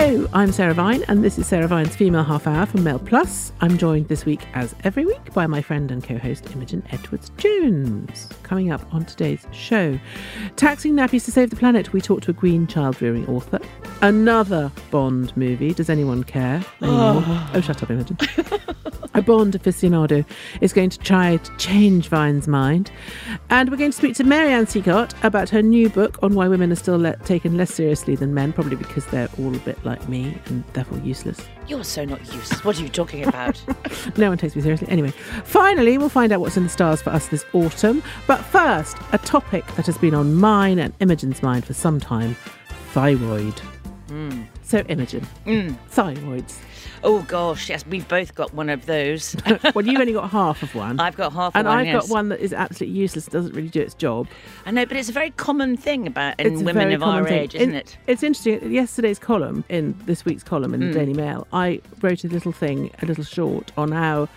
Hello, I'm Sarah Vine, and this is Sarah Vine's Female Half Hour from Mail Plus. I'm joined this week, as every week, by my friend and co host Imogen Edwards Jones. Coming up on today's show Taxing nappies to save the planet, we talk to a green child rearing author. Another Bond movie. Does anyone care anymore? Oh, oh shut up, Imogen. a Bond aficionado is going to try to change Vine's mind. And we're going to speak to Mary-Anne Sieghart about her new book on why women are still le- taken less seriously than men, probably because they're all a bit like me and therefore useless. You're so not useless. What are you talking about? no one takes me seriously. Anyway, finally, we'll find out what's in the stars for us this autumn. But first, a topic that has been on mine and Imogen's mind for some time thyroid. Mm. So, Imogen, mm. thyroids. Oh gosh, yes, we've both got one of those. well, you've only got half of one. I've got half, and one, I've yes. got one that is absolutely useless. Doesn't really do its job. I know, but it's a very common thing about in it's women of our thing. age, isn't it, it? It's interesting. Yesterday's column in this week's column in the mm. Daily Mail, I wrote a little thing, a little short on how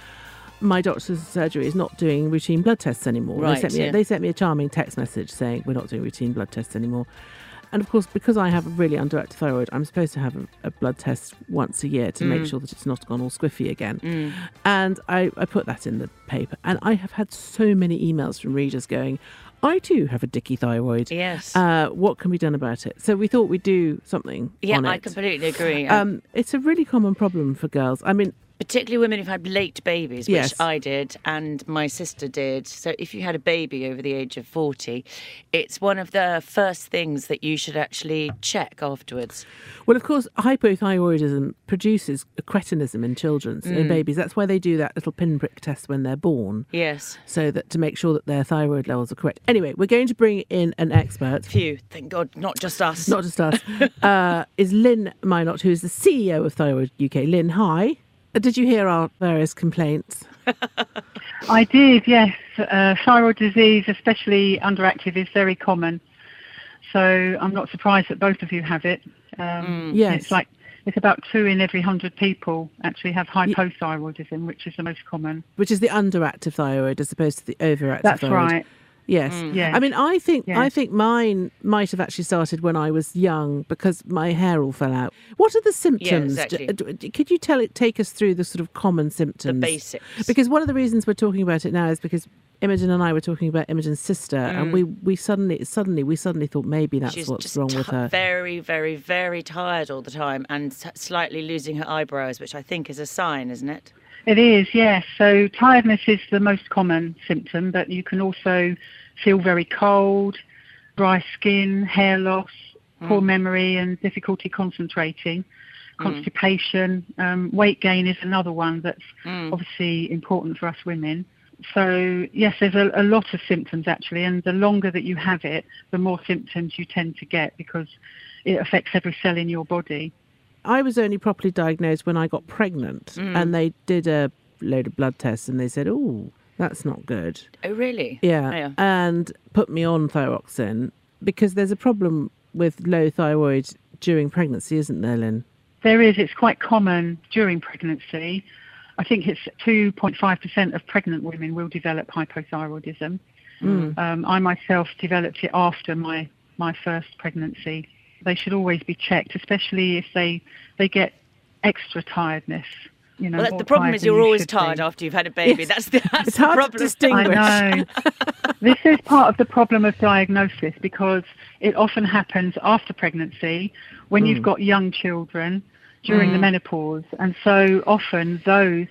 my doctor's surgery is not doing routine blood tests anymore. Right, they, sent me, yeah. they sent me a charming text message saying we're not doing routine blood tests anymore. And of course, because I have a really underactive thyroid, I'm supposed to have a, a blood test once a year to mm. make sure that it's not gone all squiffy again. Mm. And I, I put that in the paper. And I have had so many emails from readers going, I too have a dicky thyroid. Yes. Uh, what can be done about it? So we thought we'd do something. Yeah, I completely agree. Um, it's a really common problem for girls. I mean, particularly women who've had late babies, which yes. I did and my sister did. So if you had a baby over the age of 40, it's one of the first things that you should actually check afterwards. Well, of course, hypothyroidism produces cretinism in children, mm. in babies. That's why they do that little pinprick test when they're born. Yes. So that to make sure that their thyroid levels are correct. Anyway, we're going to bring in an expert. Phew, thank God, not just us. Not just us. uh, is Lynn Mynott, who is the CEO of Thyroid UK. Lynn, hi. Did you hear our various complaints? I did, yes. Uh, thyroid disease, especially underactive, is very common. So I'm not surprised that both of you have it. Um, mm. Yes. It's like it's about two in every hundred people actually have hypothyroidism, which is the most common. Which is the underactive thyroid as opposed to the overactive That's thyroid. right. Yes. Mm. yes. I mean, I think yes. I think mine might have actually started when I was young because my hair all fell out. What are the symptoms? Yeah, exactly. Could you tell it, take us through the sort of common symptoms? The basics. Because one of the reasons we're talking about it now is because Imogen and I were talking about Imogen's sister, mm. and we, we suddenly suddenly we suddenly thought maybe that's She's what's wrong t- with her. Very, very, very tired all the time, and t- slightly losing her eyebrows, which I think is a sign, isn't it? It is, yes. So tiredness is the most common symptom, but you can also feel very cold, dry skin, hair loss, mm. poor memory, and difficulty concentrating. Mm. Constipation, um, weight gain is another one that's mm. obviously important for us women. So, yes, there's a, a lot of symptoms actually, and the longer that you have it, the more symptoms you tend to get because it affects every cell in your body. I was only properly diagnosed when I got pregnant, mm. and they did a load of blood tests, and they said, "Oh, that's not good. Oh, really? Yeah. Oh, yeah. And put me on thyroxine because there's a problem with low thyroid during pregnancy, isn't there, Lynn? There is. It's quite common during pregnancy. I think it's 2.5% of pregnant women will develop hypothyroidism. Mm. Um, I myself developed it after my, my first pregnancy. They should always be checked, especially if they, they get extra tiredness you know. Well, the problem is you're always tired be. after you've had a baby. Yes. That's the, that's it's the hard problem. To distinguish. I know. this is part of the problem of diagnosis because it often happens after pregnancy when mm. you've got young children during mm. the menopause, and so often those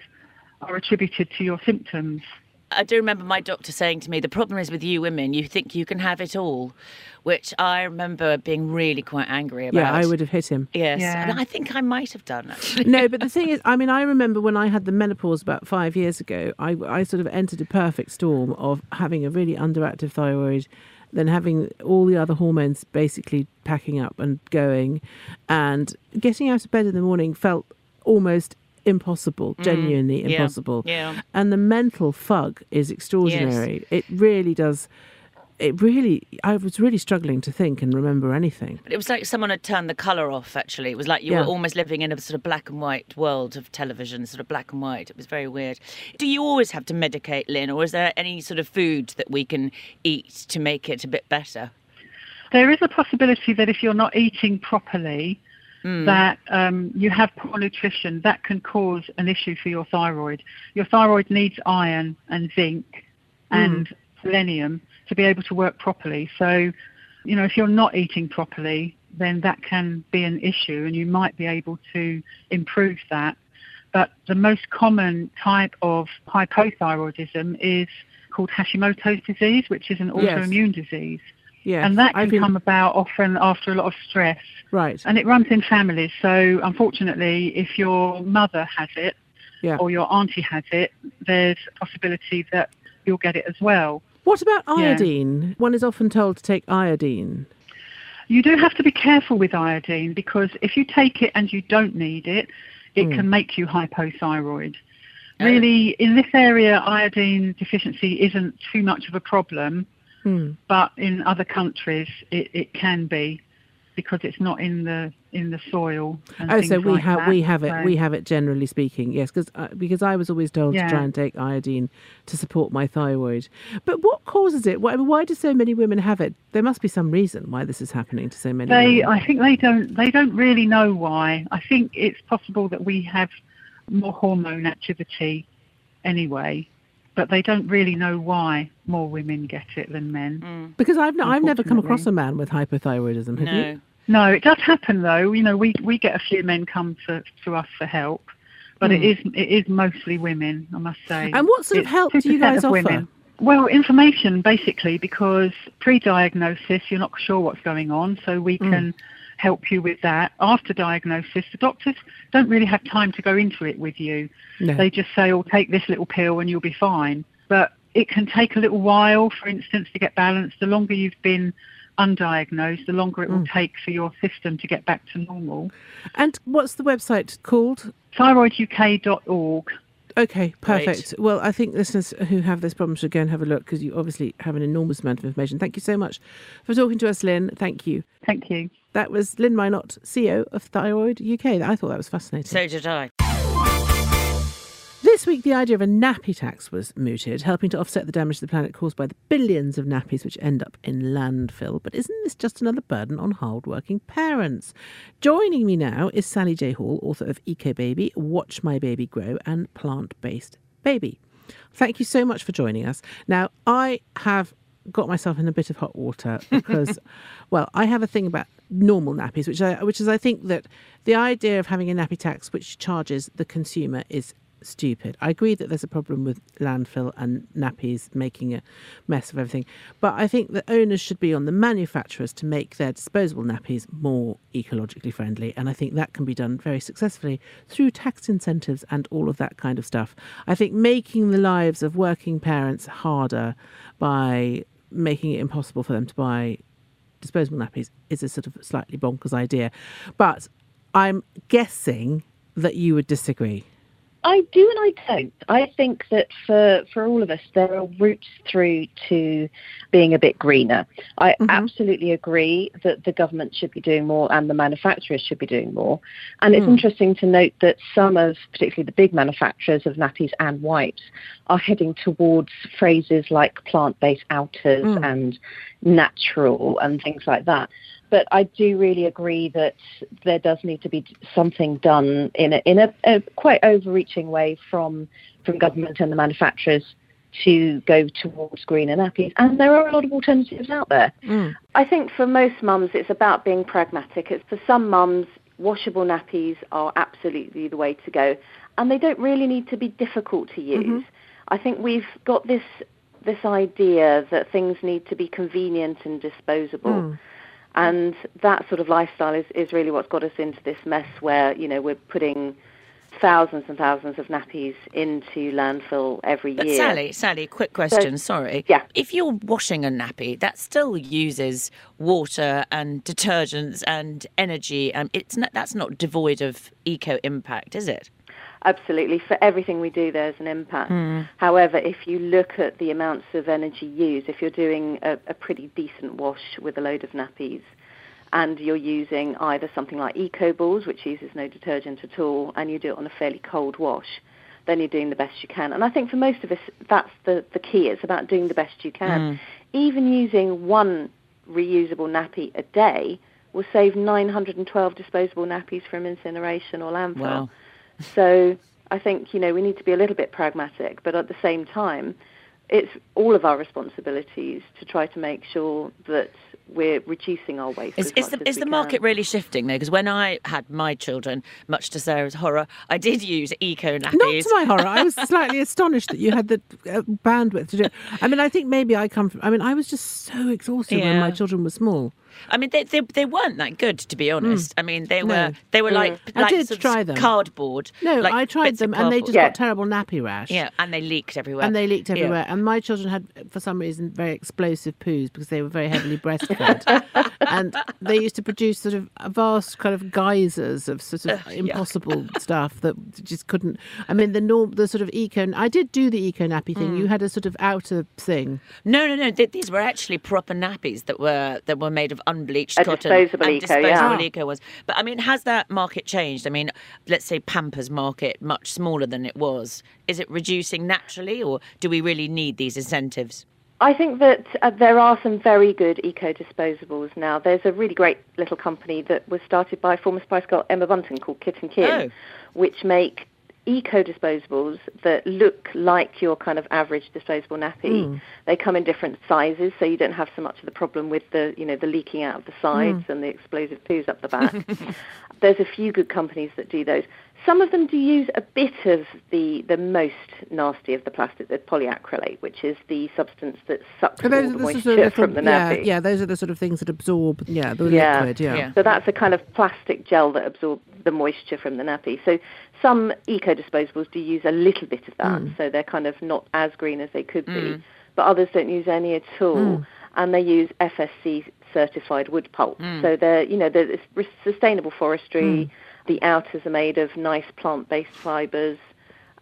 are attributed to your symptoms. I do remember my doctor saying to me, the problem is with you women, you think you can have it all, which I remember being really quite angry about. Yeah, I would have hit him. Yes, yeah. and I think I might have done actually. no, but the thing is, I mean, I remember when I had the menopause about five years ago, I, I sort of entered a perfect storm of having a really underactive thyroid then having all the other hormones basically packing up and going and getting out of bed in the morning felt almost impossible, mm. genuinely impossible. Yeah. And the mental fug is extraordinary. Yes. It really does. It really, I was really struggling to think and remember anything. But it was like someone had turned the colour off, actually. It was like you yeah. were almost living in a sort of black and white world of television, sort of black and white. It was very weird. Do you always have to medicate, Lynn, or is there any sort of food that we can eat to make it a bit better? There is a possibility that if you're not eating properly, mm. that um, you have poor nutrition, that can cause an issue for your thyroid. Your thyroid needs iron and zinc mm. and selenium to be able to work properly. So, you know, if you're not eating properly, then that can be an issue, and you might be able to improve that. But the most common type of hypothyroidism is called Hashimoto's disease, which is an autoimmune yes. disease. Yes. And that can been... come about often after a lot of stress. Right. And it runs in families. So unfortunately, if your mother has it yeah. or your auntie has it, there's a possibility that you'll get it as well. What about iodine? Yeah. One is often told to take iodine. You do have to be careful with iodine because if you take it and you don't need it, it mm. can make you hypothyroid. Oh. Really, in this area, iodine deficiency isn't too much of a problem, mm. but in other countries, it, it can be because it's not in the in the soil. oh, so we like have that. we have it so. we have it generally speaking, yes, because uh, because I was always told yeah. to try and take iodine to support my thyroid. But what causes it? Why, why do so many women have it? There must be some reason why this is happening to so many. They, women. I think they don't they don't really know why. I think it's possible that we have more hormone activity anyway but they don't really know why more women get it than men. Mm. Because I've n- I've never come across a man with hypothyroidism. Have no. you? No, it does happen though. You know, we we get a few men come to to us for help, but mm. it hmm. is it is mostly women, I must say. And what sort it's of help do you guys offer? Women. Well, information basically, because pre-diagnosis you're not sure what's going on, so we mm. can help you with that. After diagnosis, the doctors don't really have time to go into it with you. No. They just say, "Oh, take this little pill and you'll be fine." But it can take a little while, for instance, to get balanced. The longer you've been undiagnosed, the longer it will mm. take for your system to get back to normal. And what's the website called? Thyroiduk.org. Okay, perfect. Well, I think listeners who have this problem should go and have a look because you obviously have an enormous amount of information. Thank you so much for talking to us, Lynn. Thank you. Thank you. That was Lynn Mynott, CEO of Thyroid UK. I thought that was fascinating. So did I. This week, the idea of a nappy tax was mooted, helping to offset the damage to the planet caused by the billions of nappies which end up in landfill. But isn't this just another burden on hard-working parents? Joining me now is Sally J. Hall, author of Eco Baby, Watch My Baby Grow, and Plant Based Baby. Thank you so much for joining us. Now, I have got myself in a bit of hot water because, well, I have a thing about normal nappies, which I, which is I think that the idea of having a nappy tax which charges the consumer is stupid. I agree that there's a problem with landfill and nappies making a mess of everything, but I think the owners should be on the manufacturers to make their disposable nappies more ecologically friendly, and I think that can be done very successfully through tax incentives and all of that kind of stuff. I think making the lives of working parents harder by making it impossible for them to buy disposable nappies is a sort of slightly bonkers idea, but I'm guessing that you would disagree. I do and I don't. I think that for, for all of us, there are routes through to being a bit greener. I mm-hmm. absolutely agree that the government should be doing more and the manufacturers should be doing more. And it's mm. interesting to note that some of, particularly the big manufacturers of nappies and wipes, are heading towards phrases like plant based outers mm. and natural and things like that but I do really agree that there does need to be something done in a, in a, a quite overreaching way from from government and the manufacturers to go towards greener nappies. And there are a lot of alternatives out there. Mm. I think for most mums, it's about being pragmatic. It's for some mums, washable nappies are absolutely the way to go, and they don't really need to be difficult to use. Mm-hmm. I think we've got this this idea that things need to be convenient and disposable. Mm. And that sort of lifestyle is, is really what's got us into this mess where, you know, we're putting thousands and thousands of nappies into landfill every but year. Sally, Sally, quick question, so, sorry. Yeah. If you're washing a nappy, that still uses water and detergents and energy. and it's not, that's not devoid of eco impact, is it? Absolutely. For everything we do, there's an impact. Mm. However, if you look at the amounts of energy used, if you're doing a, a pretty decent wash with a load of nappies, and you're using either something like EcoBalls, which uses no detergent at all, and you do it on a fairly cold wash, then you're doing the best you can. And I think for most of us, that's the, the key. It's about doing the best you can. Mm. Even using one reusable nappy a day will save 912 disposable nappies from incineration or landfill. Wow. So I think, you know, we need to be a little bit pragmatic, but at the same time, it's all of our responsibilities to try to make sure that we're reducing our waste. Is, is the, is the market really shifting though? Because when I had my children, much to Sarah's horror, I did use eco nappies. Not to my horror. I was slightly astonished that you had the uh, bandwidth to do it. I mean, I think maybe I come from. I mean, I was just so exhausted yeah. when my children were small. I mean, they, they, they weren't that good, to be honest. Mm. I mean, they were they were like, mm. like I did try them. cardboard. No, like I tried them, and they just yeah. got terrible nappy rash. Yeah, and they leaked everywhere. And they leaked everywhere. Yeah. And my children had, for some reason, very explosive poos because they were very heavily breastfed. and they used to produce sort of vast kind of geysers of sort of uh, impossible stuff that just couldn't. I mean, the norm, the sort of eco. I did do the eco nappy thing. Mm. You had a sort of outer thing. No, no, no. These were actually proper nappies that were that were made of unbleached a cotton. Disposable and eco, disposable yeah. eco was. But I mean, has that market changed? I mean, let's say Pampers market much smaller than it was. Is it reducing naturally, or do we really need these incentives? I think that uh, there are some very good eco disposables now. There's a really great little company that was started by former Spice Girl Emma Bunton called Kit and Kin, oh. which make eco disposables that look like your kind of average disposable nappy. Mm. They come in different sizes, so you don't have so much of the problem with the you know the leaking out of the sides mm. and the explosive poos up the back. There's a few good companies that do those. Some of them do use a bit of the, the most nasty of the plastic, the polyacrylate, which is the substance that sucks all the moisture sort of from the nappy. Yeah, yeah, those are the sort of things that absorb, yeah, the yeah. liquid, yeah. yeah. So that's a kind of plastic gel that absorbs the moisture from the nappy. So some eco disposables do use a little bit of that, mm. so they're kind of not as green as they could mm. be. But others don't use any at all, mm. and they use FSC certified wood pulp. Mm. So they're, you know, they're sustainable forestry mm. The outers are made of nice plant-based fibres,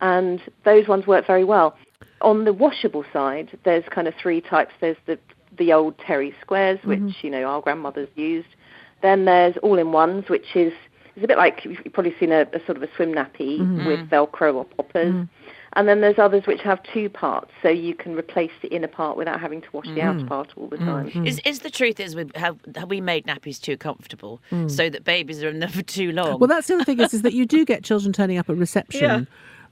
and those ones work very well. On the washable side, there's kind of three types. There's the the old terry squares, which mm-hmm. you know our grandmothers used. Then there's all-in-ones, which is is a bit like you've probably seen a, a sort of a swim nappy mm-hmm. with Velcro or poppers. Mm-hmm. And then there's others which have two parts, so you can replace the inner part without having to wash mm. the outer mm. part all the time. Mm. Is, is the truth is we have, have we made nappies too comfortable mm. so that babies are in them for too long? Well, that's the other thing is, is that you do get children turning up at reception. Yeah.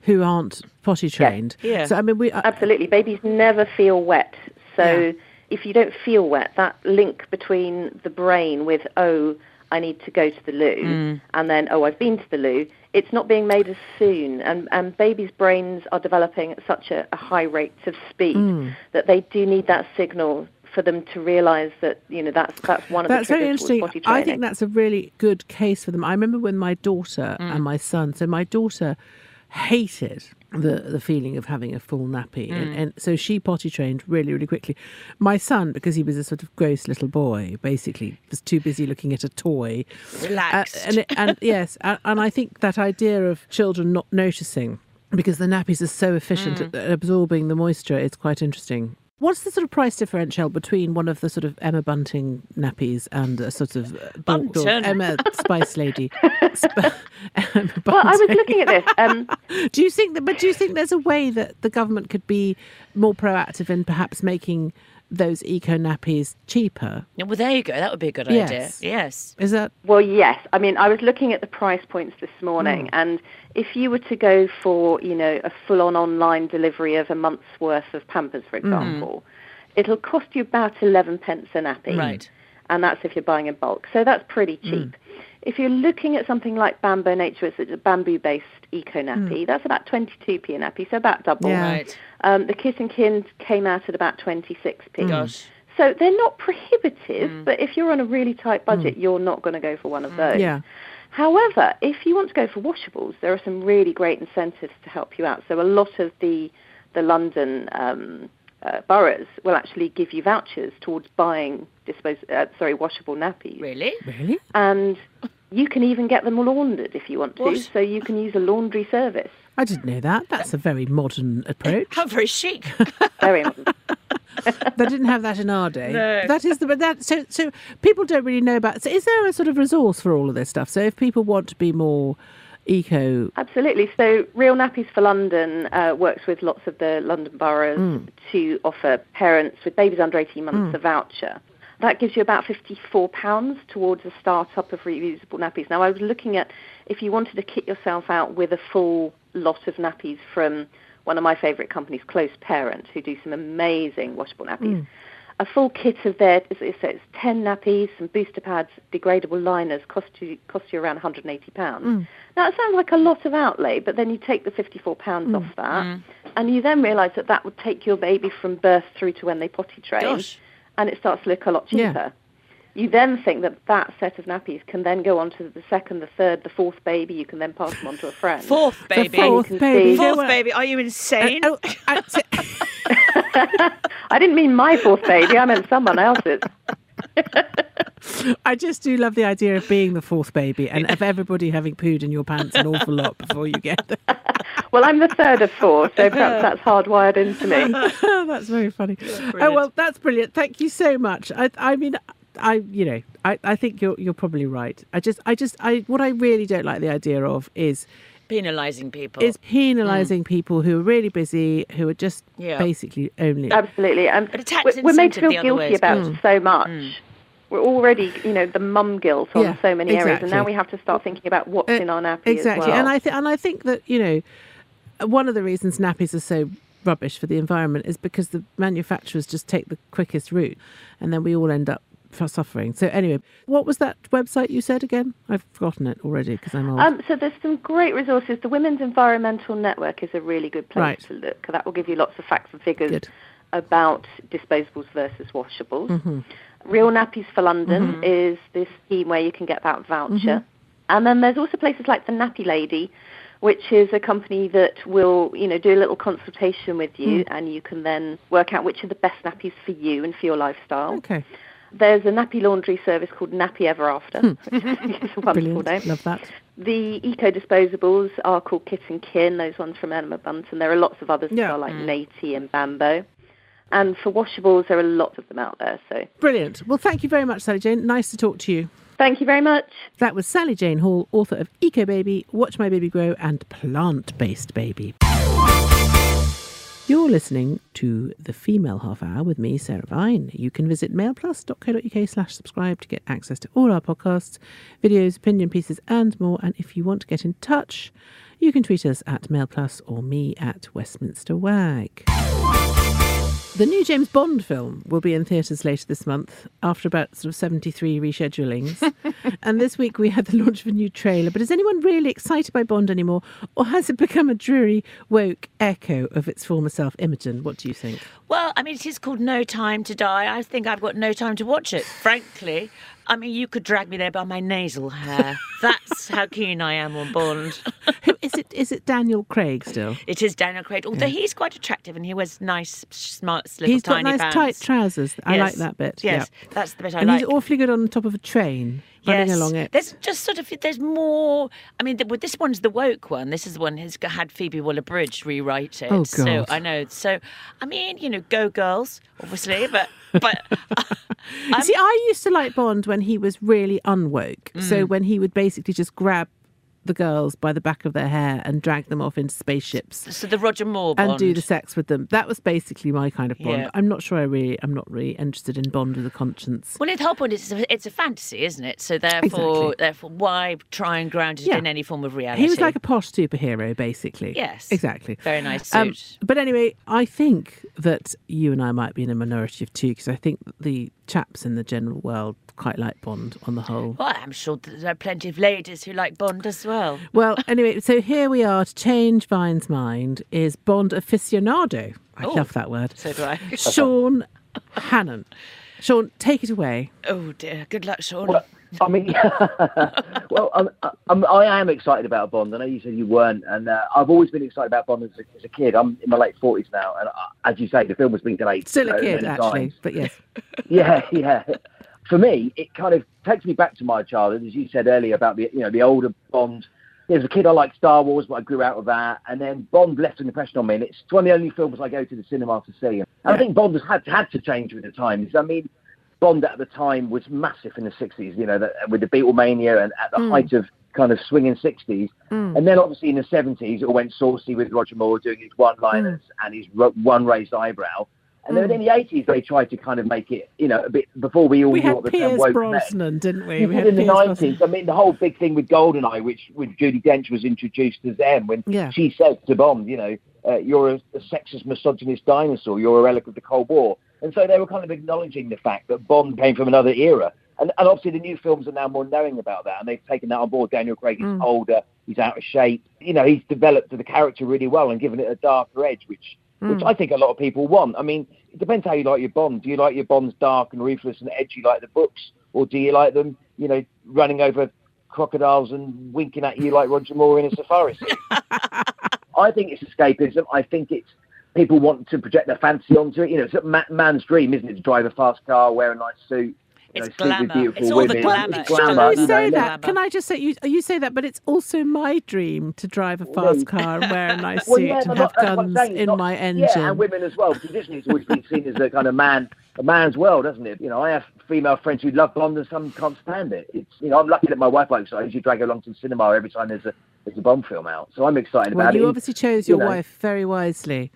Who aren't potty trained? Yeah. yeah. So I mean, we uh, absolutely babies never feel wet. So yeah. if you don't feel wet, that link between the brain with oh I need to go to the loo, mm. and then, oh, I've been to the loo, it's not being made as soon. And, and babies' brains are developing at such a, a high rate of speed mm. that they do need that signal for them to realise that you know that's that's one of that's the very interesting. I think that's a really good case for them. I remember when my daughter mm. and my son. So my daughter hated the the feeling of having a full nappy, mm. and, and, so she potty trained really really quickly. My son, because he was a sort of gross little boy, basically was too busy looking at a toy, relaxed, uh, and, and yes, and, and I think that idea of children not noticing because the nappies are so efficient mm. at absorbing the moisture is quite interesting. What's the sort of price differential between one of the sort of Emma Bunting nappies and a sort of Bunton. Emma Spice Lady? Emma well, I was looking at this. Um, do you think that? But do you think there's a way that the government could be more proactive in perhaps making those eco nappies cheaper. Well, there you go. That would be a good yes. idea. Yes. Is that? Well, yes. I mean, I was looking at the price points this morning, mm. and if you were to go for, you know, a full-on online delivery of a month's worth of Pampers, for hmm. example, mm. it'll cost you about eleven pence a nappy. Right. And that's if you're buying in bulk. So that's pretty hmm. cheap. Mm. If you're looking at something like Bambo Nature, it's a bamboo-based eco nappy. Mm. That's about 22p a nappy, so about double. Yeah. Right. Um, the Kit and Kin came out at about 26p. Mm. Gosh. So they're not prohibitive, mm. but if you're on a really tight budget, mm. you're not going to go for one of those. Yeah. However, if you want to go for washables, there are some really great incentives to help you out. So a lot of the the London um, uh, boroughs will actually give you vouchers towards buying dispose uh, sorry washable nappies. Really? Really? And you can even get them laundered if you want to, what? so you can use a laundry service. I didn't know that. That's a very modern approach. How very chic. very modern. they didn't have that in our day. No. That is the but that so so people don't really know about. So is there a sort of resource for all of this stuff? So if people want to be more eco. Absolutely. So, Real Nappies for London uh, works with lots of the London boroughs mm. to offer parents with babies under 18 months mm. a voucher that gives you about £54 towards a start-up of reusable nappies. Now, I was looking at if you wanted to kit yourself out with a full lot of nappies from one of my favourite companies, Close Parent, who do some amazing washable nappies. Mm. A full kit of their, it says 10 nappies, some booster pads, degradable liners, cost you, cost you around £180. Mm. Now, it sounds like a lot of outlay, but then you take the £54 mm. off that, mm. and you then realise that that would take your baby from birth through to when they potty train. Gosh and it starts to look a lot cheaper. Yeah. You then think that that set of nappies can then go on to the second, the third, the fourth baby. You can then pass them on to a friend. Fourth baby. The fourth baby. Fourth baby. Are you insane? Uh, oh, I didn't mean my fourth baby. I meant someone else's. I just do love the idea of being the fourth baby and of everybody having pooed in your pants an awful lot before you get there. well, I'm the third of four, so perhaps that's hardwired into me. that's very funny. oh well, that's brilliant. Thank you so much. I, I mean, I, you know, I, I think you're you're probably right. I just, I just, I what I really don't like the idea of is penalising people. Is penalising mm. people who are really busy, who are just yeah. basically only absolutely. Um, but we're, we're made to feel guilty about mm. so much. Mm we're already, you know, the mum guilt on yeah, so many exactly. areas, and now we have to start thinking about what's uh, in our nappy exactly. Well. And I think, and I think that you know, one of the reasons nappies are so rubbish for the environment is because the manufacturers just take the quickest route, and then we all end up suffering. So anyway, what was that website you said again? I've forgotten it already because I'm old. Um, so there's some great resources. The Women's Environmental Network is a really good place right. to look. That will give you lots of facts and figures good. about disposables versus washables. Mm-hmm. Real Nappies for London mm-hmm. is this scheme where you can get that voucher. Mm-hmm. And then there's also places like the Nappy Lady, which is a company that will, you know, do a little consultation with you, mm. and you can then work out which are the best nappies for you and for your lifestyle. Okay. There's a nappy laundry service called Nappy Ever After, hmm. which is a wonderful Brilliant. name. Love that. The eco disposables are called Kit and Kin, those ones from Emma Bunton. There are lots of others yeah. as well, like mm. Naty and Bambo. And for washables, there are lots of them out there. So brilliant. Well, thank you very much, Sally Jane. Nice to talk to you. Thank you very much. That was Sally Jane Hall, author of Eco Baby, Watch My Baby Grow, and Plant Based Baby. You're listening to the Female Half Hour with me, Sarah Vine. You can visit mailplus.co.uk slash subscribe to get access to all our podcasts, videos, opinion pieces, and more. And if you want to get in touch, you can tweet us at mailplus or me at Westminster Wag. The new James Bond film will be in theatres later this month after about sort of 73 reschedulings. and this week we had the launch of a new trailer. But is anyone really excited by Bond anymore? Or has it become a dreary, woke echo of its former self? Imogen, what do you think? Well, I mean, it is called No Time to Die. I think I've got no time to watch it, frankly. I mean, you could drag me there by my nasal hair. That's how keen I am on Bond. is it? Is it Daniel Craig still? It is Daniel Craig. Although yeah. he's quite attractive and he wears nice, smart, little he's tiny got nice pants. tight trousers. I like that bit. Yes, yeah. that's the bit I and like. And he's awfully good on the top of a train running yes. along it. There's just sort of there's more. I mean, the, this one's the woke one. This is the one who's had Phoebe Waller-Bridge rewrite it. Oh God! So I know. So I mean, you know, go girls, obviously, but but. See, I used to like Bond when he was really unwoke. Mm. So when he would basically just grab the girls by the back of their hair and drag them off into spaceships. So the Roger Moore Bond. and do the sex with them. That was basically my kind of Bond. Yeah. I'm not sure I really, I'm not really interested in Bond with a conscience. Well, the whole point is it's a fantasy, isn't it? So therefore, exactly. therefore, why try and ground it yeah. in any form of reality? He was like a posh superhero, basically. Yes, exactly. Very nice um, suit. Um, but anyway, I think that you and I might be in a minority of two because I think the chaps in the general world quite like Bond on the whole. Well, I'm sure there are plenty of ladies who like Bond as well. Well, anyway, so here we are to change Vine's mind is Bond aficionado. I oh, love that word. So do I. Sean Hannam. Sean, take it away. Oh dear. Good luck, Sean. Well, I mean, well, I'm, I'm, I am excited about Bond. I know you said you weren't, and uh, I've always been excited about Bond as a, as a, kid. I'm in my late forties now, and uh, as you say, the film has been delayed. Still a kid, actually, times. but yes. yeah, yeah for me, it kind of takes me back to my childhood, as you said earlier about the you know the older Bond. As a kid, I liked Star Wars, but I grew out of that. And then Bond left an impression on me, and it's one of the only films I go to the cinema to see. And yeah. I think Bond has had had to change with the times. I mean, Bond at the time was massive in the 60s, you know, the, with the Beatlemania and at the mm. height of kind of swinging 60s. Mm. And then obviously in the 70s, it went saucy with Roger Moore doing his one liners mm. and his one raised eyebrow. And then in the 80s, they tried to kind of make it, you know, a bit before we all we knew what the Pierce term woke Brosnan, meant. didn't we? We we had in the 90s. I mean, the whole big thing with Goldeneye, which with Judi Dench was introduced as them when Yeah. she said to Bond, you know, uh, you're a, a sexist, misogynist dinosaur. You're a relic of the Cold War. And so they were kind of acknowledging the fact that Bond came from another era. And, and obviously the new films are now more knowing about that, and they've taken that on board. Daniel Craig is Mm. older, he's out of shape. You know, he's developed the character really well and given it a darker edge, which which Mm. I think a lot of people want. I mean, it depends how you like your Bond. Do you like your Bonds dark and ruthless and edgy like the books, or do you like them, you know, running over crocodiles and winking at you like Roger Moore in a safari suit? I think it's escapism. I think it's people want to project their fantasy onto it. You know, it's a man's dream, isn't it, to drive a fast car, wear a nice suit. You It's know, sleep with glamour. It's all the glamour. It's Sean, Sean, glamour, you you know, say and that. then- Can I just say you you say that, but it's also my dream to drive a Well, fast car and wear a nice Well, suit yeah, and have that's guns saying, in not- my engine. Yeah, and women as well. Traditionally, it's always been seen as a kind of man, a man's world, doesn't it? You know, I have female friends who love Bond and some can't stand it. It's you know, I'm lucky that my wife likes it. I usually drag her along to the cinema every time there's a there's a Bond film out. So I'm excited Well, about you it. You obviously chose you your know. wife very wisely.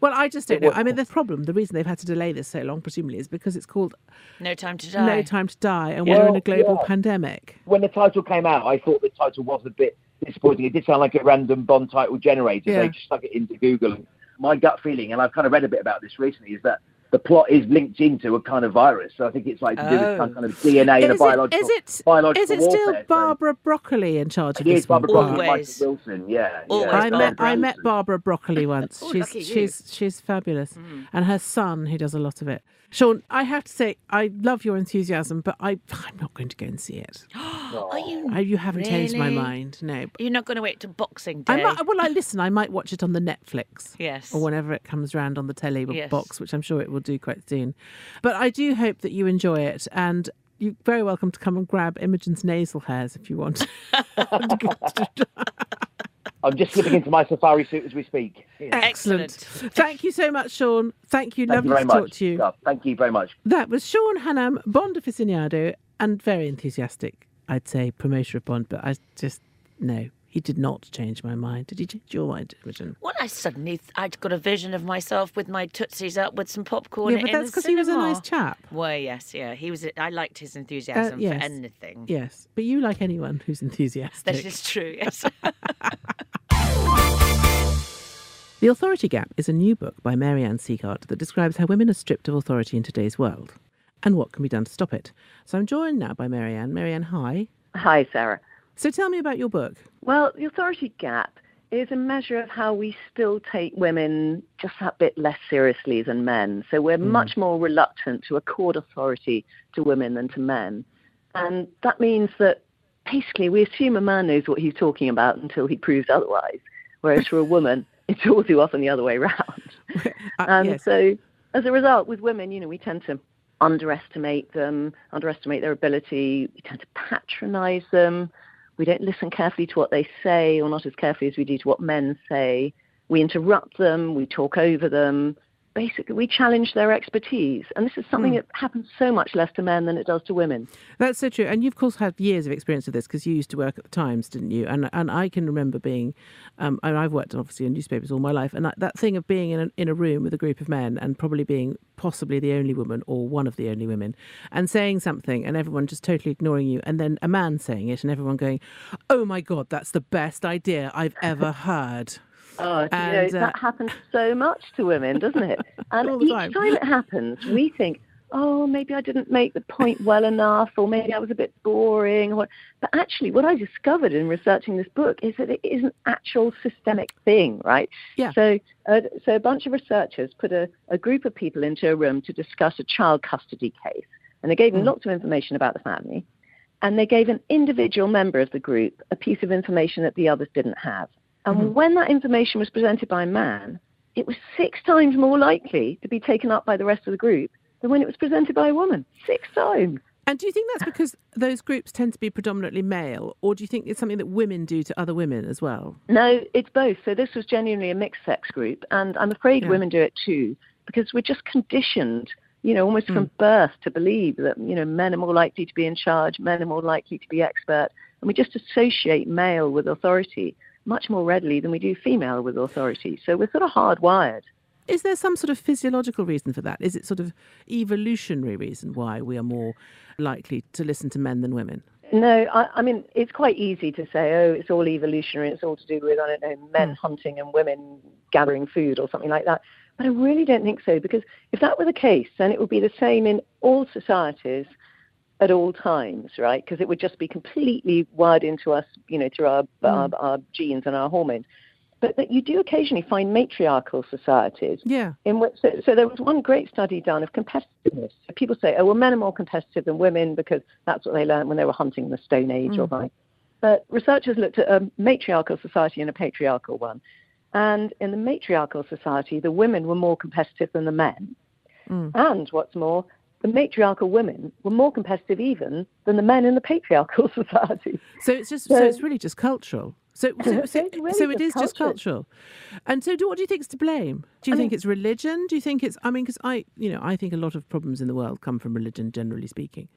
Well, I just don't know. I mean, the problem, the reason they've had to delay this so long, presumably, is because it's called No time to die. No Time to Die, and Yeah. we're in a global yeah. pandemic. when the title came out, I thought the title was a bit disappointing. It did sound like a random Bond title generator. Yeah. They just stuck it into Google. My gut feeling, and I've kind of read a bit about this recently, is that the plot is linked into a kind of virus. So I think it's like to do with Oh. some kind of oh. DNA and a Is it, biological, is it, biological is it warfare. still So- Barbara Broccoli in charge of It this is Barbara one? Broccoli and Always. Michael Wilson. Yeah. Always yeah. I Barbara met I met Barbara Broccoli once. Oh, she's she's she's fabulous, hmm. and her son who does a lot of it. Sean, I have to say I love your enthusiasm, but I I'm not going to go and see it. Are you? I, you haven't changed my mind. No, You're not going to wait till Boxing Day. I might, well, I listen. I might watch it on the Netflix. Yes. Or whenever it comes round on the telly Yes. box, which I'm sure it will do quite soon. But I do hope that you enjoy it, and you're very welcome to come and grab Imogen's nasal hairs if you want. I'm just slipping into my safari suit as we speak. Yeah. Excellent. Excellent. Thank you so much, Sean. Thank you. Thank Lovely you very to much. talk to you. Yeah, Thank you very much. That was Sean Hannam, Bond aficionado, and very enthusiastic, I'd say, promoter of Bond. But I just, no, he did not change my mind. Did he change your mind, Imogen? Well, I suddenly th- I'd got a vision of myself with my tootsies up with some popcorn. Yeah, but in that's because he was a nice chap. Well, yes, yeah, he was. I liked his enthusiasm uh, yes. for anything. Yes, but you like anyone who's enthusiastic. That is true. Yes. The Authority Gap is a new book by Marianne Sieghart that describes how women are stripped of authority in today's world and what can be done to stop it. So I'm joined now by Marianne. Marianne, hi. Hi, Sarah. So tell me about your book. Well, the authority gap is a measure of how we still take women just that bit less seriously than men. So we're much more reluctant to accord authority to women than to men. And that means that basically we assume a man knows what he's talking about until he proves otherwise. Whereas for a woman, it's all too often the other way around. Uh, And yes. so, as a result, with women, you know, we tend to underestimate them, underestimate their ability. We tend to patronize them. We don't listen carefully to what they say, or not as carefully as we do to what men say. We interrupt them. We talk over them. Basically, we challenge their expertise. And this is something that happens so much less to men than it does to women. That's so true. And you've of course, had years of experience of this because you used to work at the Times, didn't you? And and I can remember being, um, and I've worked obviously in newspapers all my life, and that, that thing of being in a, in a room with a group of men and probably being possibly the only woman or one of the only women and saying something and everyone just totally ignoring you, and then a man saying it and everyone going, "Oh my God, that's the best idea I've ever heard." Oh, do you know, uh, that happens so much to women, doesn't it? And each time. time it happens, we think, oh, maybe I didn't make the point well enough, or maybe I was a bit boring. Or. But actually, what I discovered in researching this book is that it is an actual systemic thing, right? Yeah. So, uh, so a bunch of researchers put a, a group of people into a room to discuss a child custody case, and they gave them lots of information about the family, and they gave an individual member of the group a piece of information that the others didn't have. And mm-hmm. when that information was presented by a man, it was six times more likely to be taken up by the rest of the group than when it was presented by a woman. Six times. And do you think that's because those groups tend to be predominantly male, or do you think it's something that women do to other women as well? No, it's both. So this was genuinely a mixed sex group, and I'm afraid Yeah. women do it too because we're just conditioned, you know, almost from mm. birth to believe that you know men are more likely to be in charge, men are more likely to be expert, and we just associate male with authority much more readily than we do female with authority. So we're sort of hardwired. is there some sort of physiological reason for that? Is it sort of evolutionary reason why we are more likely to listen to men than women? No, I, I, mean it's quite easy to say, oh, it's all evolutionary. It's all to do with I don't know men mm. hunting and women gathering food or something like that. But I really don't think so because if that were the case, then it would be the same in all societies at all times, right? Because it would just be completely wired into us, you know, through our, mm. our, our genes and our hormones but that you do occasionally find matriarchal societies. Yeah. In which, so, so, there was one great study done of competitiveness. People say, oh, well, men are more competitive than women because that's what they learned when they were hunting in the Stone Age mm. or right. But researchers looked at a matriarchal society and a patriarchal one. And in the matriarchal society, the women were more competitive than the men. Mm. And what's more, the matriarchal women were more competitive even than the men in the patriarchal society. So it's just so, so it's really just cultural. So, so, so, really so it is just cultural. And so, do, what do you think is to blame? Do you I think mean, it's religion? Do you think it's? I mean, because I, you know, I think a lot of problems in the world come from religion, generally speaking.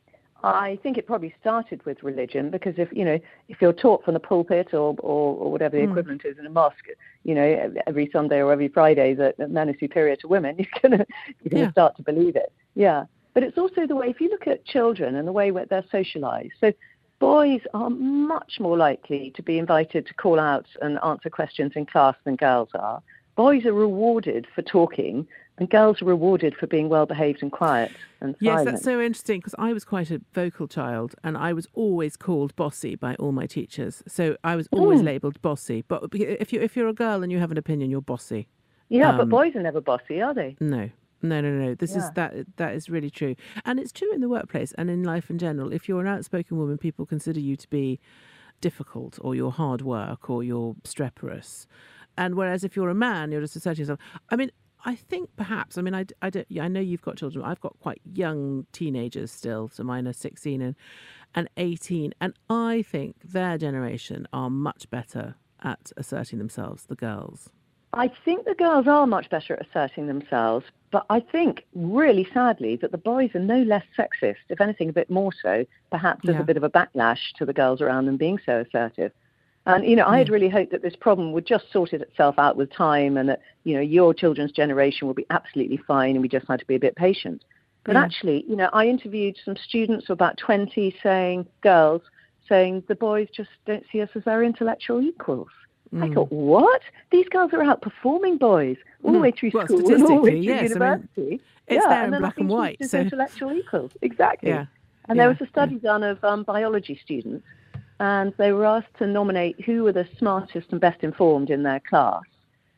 I think it probably started with religion because if you know if you're taught from the pulpit or or, or whatever the mm. equivalent is in a mosque, you know every Sunday or every Friday that men are superior to women, you're gonna you're gonna yeah. start to believe it. Yeah, but it's also the way if you look at children and the way they're socialised. So boys are much more likely to be invited to call out and answer questions in class than girls are. Boys are rewarded for talking, and girls are rewarded for being well behaved and quiet and yes, silent. that's so interesting because I was quite a vocal child, and I was always called bossy by all my teachers. So I was always mm. labelled bossy. But if you if you're a girl and you have an opinion, you're bossy. Yeah, um, but boys are never bossy, are they? No, no, no, no. This yeah. is that that is really true, and it's true in the workplace and in life in general. If you're an outspoken woman, people consider you to be difficult, or you're hard work, or you're streperous. And whereas if you're a man, you're just asserting yourself. I mean, I think perhaps. I mean, I, I, don't, I know you've got children. I've got quite young teenagers still, so mine are 16 and, and 18. And I think their generation are much better at asserting themselves, the girls. I think the girls are much better at asserting themselves, but I think, really sadly, that the boys are no less sexist, if anything, a bit more so. Perhaps there's yeah. a bit of a backlash to the girls around them being so assertive. And, you know, I had really hoped that this problem would just sort itself out with time and that, you know, your children's generation will be absolutely fine and we just had to be a bit patient. But yeah. actually, you know, I interviewed some students, about 20, saying, girls, saying the boys just don't see us as their intellectual equals. Mm. I thought, what? These girls are outperforming boys all the mm. way through well, school and all the way through yes, university. I mean, it's yeah, there in black and white. So intellectual equals, exactly. Yeah. And yeah. there was a study yeah. done of um, biology students, and they were asked to nominate who were the smartest and best informed in their class.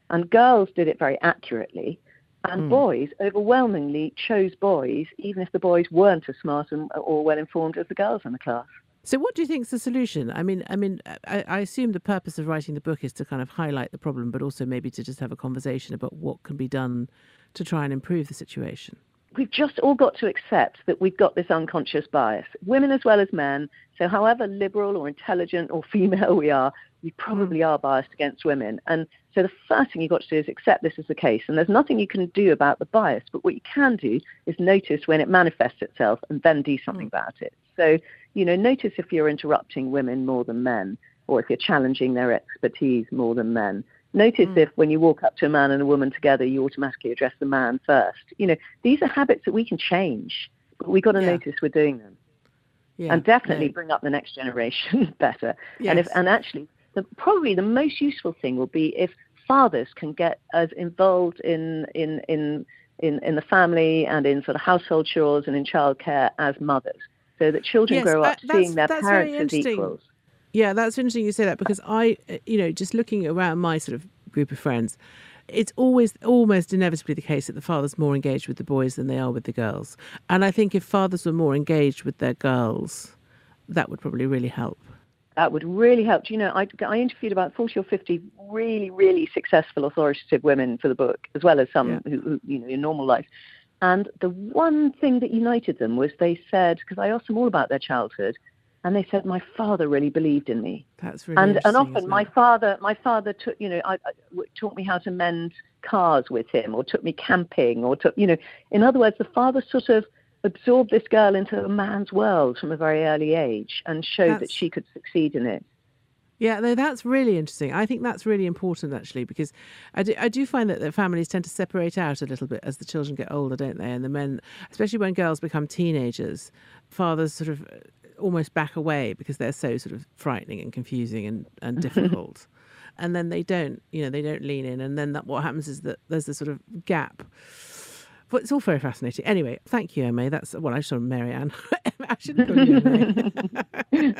And girls did it very accurately, and mm. boys overwhelmingly chose boys, even if the boys weren't as smart and, or well informed as the girls in the class. So, what do you think is the solution? I mean, I mean, I, I, assume the purpose of writing the book is to kind of highlight the problem, but also maybe to just have a conversation about what can be done to try and improve the situation. We've just all got to accept that we've got this unconscious bias, women as well as men. So, however liberal or intelligent or female we are, we probably mm. are biased against women. And so, the first thing you've got to do is accept this is the case. And there's nothing you can do about the bias, but what you can do is notice when it manifests itself and then do something mm. about it. So, you know, notice if you're interrupting women more than men, or if you're challenging their expertise more than men. Notice mm. if when you walk up to a man and a woman together, you automatically address the man first. You know, these are habits that we can change, but we've got to yeah. notice we're doing them. Yeah. And definitely bring up the next generation better. Yes. And if and actually, the, probably the most useful thing will be if fathers can get as involved in in in in, in the family and in sort of household chores and in childcare as mothers so that children yes, grow up seeing their parents as equals. Yeah, that's interesting you say that because I, uh, you know, just looking around my sort of group of friends, it's always almost inevitably the case that the father's more engaged with the boys than they are with the girls. And I think if fathers were more engaged with their girls, that would probably really help. That would really help. You know, I, I interviewed about 40 or 50 really, really successful authoritative women for the book, as well as some yeah. who, who, you know, in normal life. And the one thing that united them was they said, because I asked them all about their childhood, and they said my father really believed in me. That's really and and often my father my father took you know I, I, taught me how to mend cars with him, or took me camping, or took you know in other words the father sort of absorbed this girl into a man's world from a very early age and showed That's... that she could succeed in it. Yeah, no, that's really interesting. I think that's really important actually because I do, I do find that the families tend to separate out a little bit as the children get older, don't they? And the men, especially when girls become teenagers, fathers sort of uh, almost back away because they're so sort of frightening and confusing and, and difficult. and then they don't, you know, they don't lean in. And then that, what happens is that there's this sort of gap but it's all very fascinating. Anyway, thank you, Emma. That's well, I saw Mary Ann. I shouldn't call you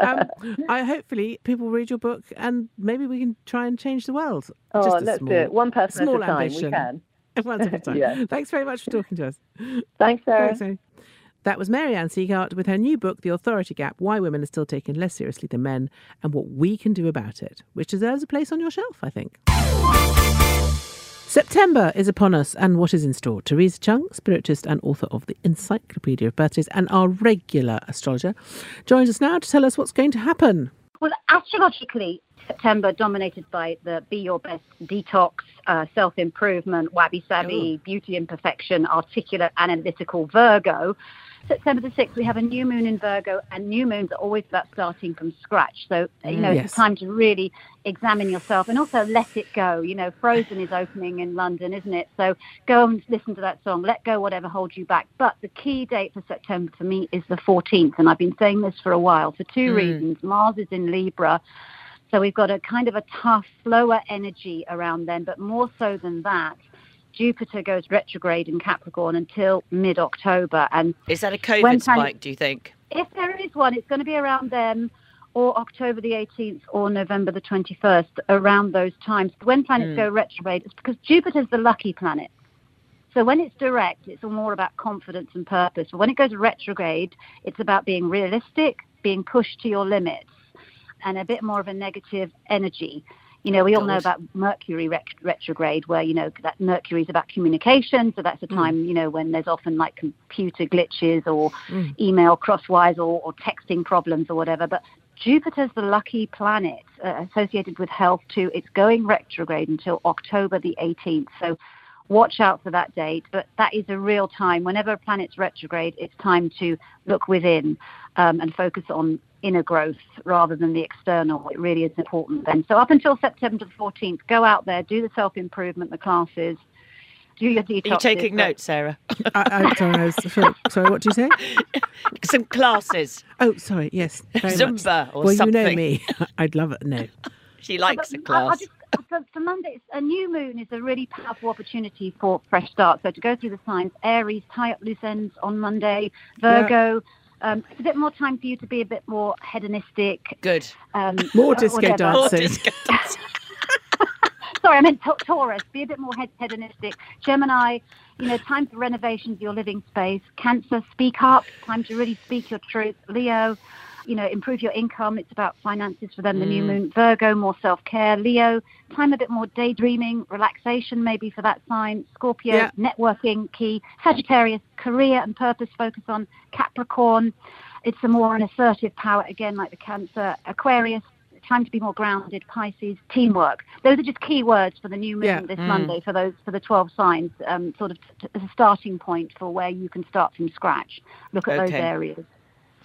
um, I hopefully people read your book and maybe we can try and change the world. Oh, let's small, do it. One person small at a time. Ambition. We can. One at a time. yeah. Thanks very much for talking to us. Thanks, Sarah. Thanks, That was Mary Ann Sieghart with her new book, The Authority Gap Why Women Are Still Taken Less Seriously Than Men and What We Can Do About It, which deserves a place on your shelf, I think. September is upon us, and what is in store? Theresa Cheung, spiritist and author of the Encyclopedia of Birthdays, and our regular astrologer, joins us now to tell us what's going to happen. Well, astrologically, September dominated by the Be Your Best detox, uh, self improvement, wabi sabi, beauty imperfection, articulate, analytical Virgo. September the 6th, we have a new moon in Virgo, and new moons are always about starting from scratch. So, you know, yes. it's time to really examine yourself and also let it go. You know, Frozen is opening in London, isn't it? So go and listen to that song. Let go whatever holds you back. But the key date for September for me is the 14th, and I've been saying this for a while for two mm. reasons. Mars is in Libra. So we've got a kind of a tough, slower energy around then, but more so than that, Jupiter goes retrograde in Capricorn until mid October. And is that a COVID spike? do you think? If there is one, it's going to be around then, or October the 18th, or November the 21st, around those times. When planets mm. go retrograde, it's because Jupiter's the lucky planet. So when it's direct, it's all more about confidence and purpose. But when it goes retrograde, it's about being realistic, being pushed to your limits, and a bit more of a negative energy. You know, we all know about Mercury retrograde, where you know that Mercury is about communication. So that's a mm. time, mm. you know, when there's often like computer glitches or mm. email crosswise or, or texting problems or whatever. But Jupiter's the lucky planet uh, associated with health too. It's going retrograde until October the 18th. So watch out for that date. But that is a real time. Whenever a planet's retrograde, it's time to look within um, and focus on inner growth rather than the external. It really is important then. So up until September the 14th, go out there, do the self improvement, the classes. Do your detox. Are you taking notes, Sarah? I, I, sorry, I was, sorry, what did you say? Some classes. Oh, sorry, yes. Zumba or well, something. Well, you know me. I'd love it. No. She likes a class. Just, for, for Monday, a new moon is a really powerful opportunity for fresh start. So to go through the signs, Aries, tie up loose ends on Monday, Virgo. Yeah um, it's a bit more time for you to be a bit more hedonistic. Good. Um, more disco dancing. More disco dancing. Sorry, I meant Taurus. Be a bit more hedonistic. Gemini, you know, time for renovations of your living space. Cancer, speak up. Time to really speak your truth. Leo, you know, improve your income. It's about finances for them, mm. the new mm. moon. Virgo, more self care. Leo, time a bit more daydreaming, relaxation maybe for that sign. Scorpio, yeah. networking, key. Sagittarius, career and purpose, focus on. Capricorn, it's a more an assertive power, again, like the Cancer. Aquarius, time to be more grounded. Pisces, teamwork. Those are just key words for the new moon yeah. this mm. Monday for those for the 12 signs, um, sort of t- as a starting point for where you can start from scratch. Look at okay. those areas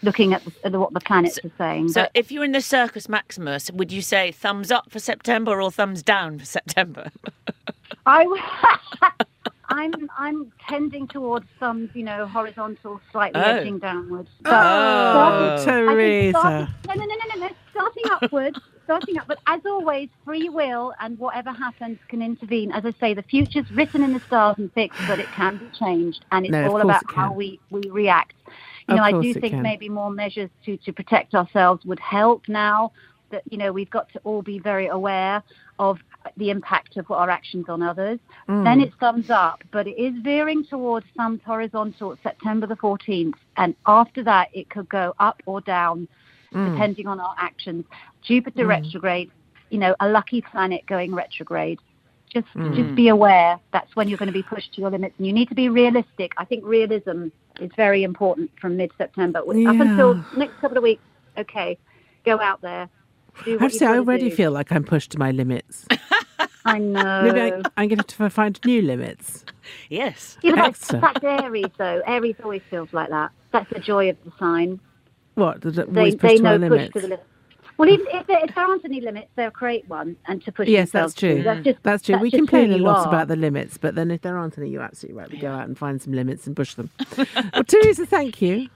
looking at, the, at what the planets so, are saying. So, but, if you're in the Circus Maximus, would you say thumbs up for September or thumbs down for September? I. I'm I'm tending towards some, you know, horizontal, slightly oh. edging downwards. Oh. But oh, Theresa. Starting, no, no, no, no, no. Starting upwards, starting up. But as always, free will and whatever happens can intervene. As I say, the future's written in the stars and fixed, but it can be changed, and it's no, all about how we we react. You know, I do think maybe more measures to, to protect ourselves would help now that, you know, we've got to all be very aware of the impact of our actions on others. Mm. Then it thumbs up, but it is veering towards thumbs horizontal September the 14th. And after that, it could go up or down mm. depending on our actions. Jupiter mm. retrograde, you know, a lucky planet going retrograde. Just, mm. just be aware. That's when you're going to be pushed to your limits, and you need to be realistic. I think realism is very important from mid-September yeah. up until next couple of weeks. Okay, go out there. I have to say, I already do. feel like I'm pushed to my limits. I know. Maybe I, am going to find new limits. Yes. You know, that's, that's Aries, though. Aries always feels like that. That's the joy of the sign. What? Does it always they, push they to know limits? Push to the Well, even if there, if there aren't any limits, they'll create one and to push. Yes, that's true. That's, just, That's true. that's we complain a lot are. about the limits, but then if there aren't any, you're absolutely right. We go out and find some limits and push them. well, Theresa, thank you.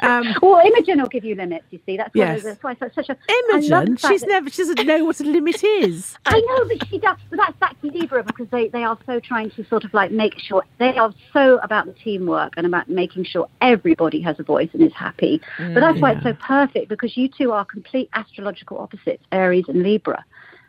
Um, Well, Imogen will give you limits. You see, that's Yes. why, that's why it's such a Imogen, she's never. She doesn't know what a limit is. I know, but she does. But that's back to Libra because they, they are so trying to sort of like make sure they are so about the teamwork and about making sure everybody has a voice and is happy. but that's why it's so perfect because you two are complete astrological opposites, Aries and Libra.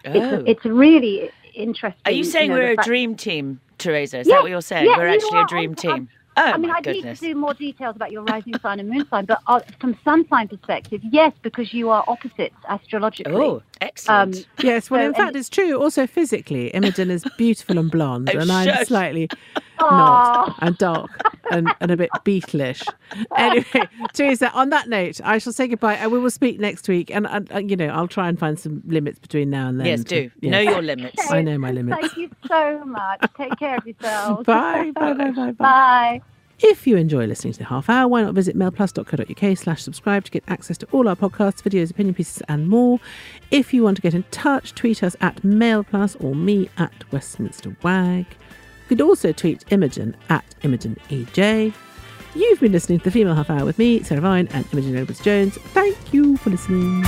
It's Oh. a, it's really interesting. Are you saying know, we're a fact- dream team, Theresa? Is Yeah, that what you're saying? yeah, we're you actually are. a dream I'm- team. Oh I mean, I'd goodness. need to do more details about your rising sign and moon sign, but uh, from sun sign perspective, yes, because you are opposites astrologically. Oh, excellent. Um, Yes, well, So, in fact, it's true. Also, physically, Imogen is beautiful and blonde, Oh, and I'm shush. slightly Aw. Not and dark and, and a bit beetlish. Anyway, Theresa, on that note, I shall say goodbye, and we will speak next week. And, and, and, you know, I'll try and find some limits between now and then. yes, to- do. yes. Know your limits. I know my limits. Thank you so much. Take care of yourselves. Bye, bye, bye, bye, bye. Bye. If you enjoy listening to the half hour, why not visit mailplus.co.uk slash subscribe to get access to all our podcasts, videos, opinion pieces, and more. If you want to get in touch, tweet us at mailplus or me at Westminster Wag. Could also tweet Imogen at Imogen EJ. You've been listening to the Female Half Hour with me, Sarah Vine, and Imogen Edwards Jones. Thank you for listening.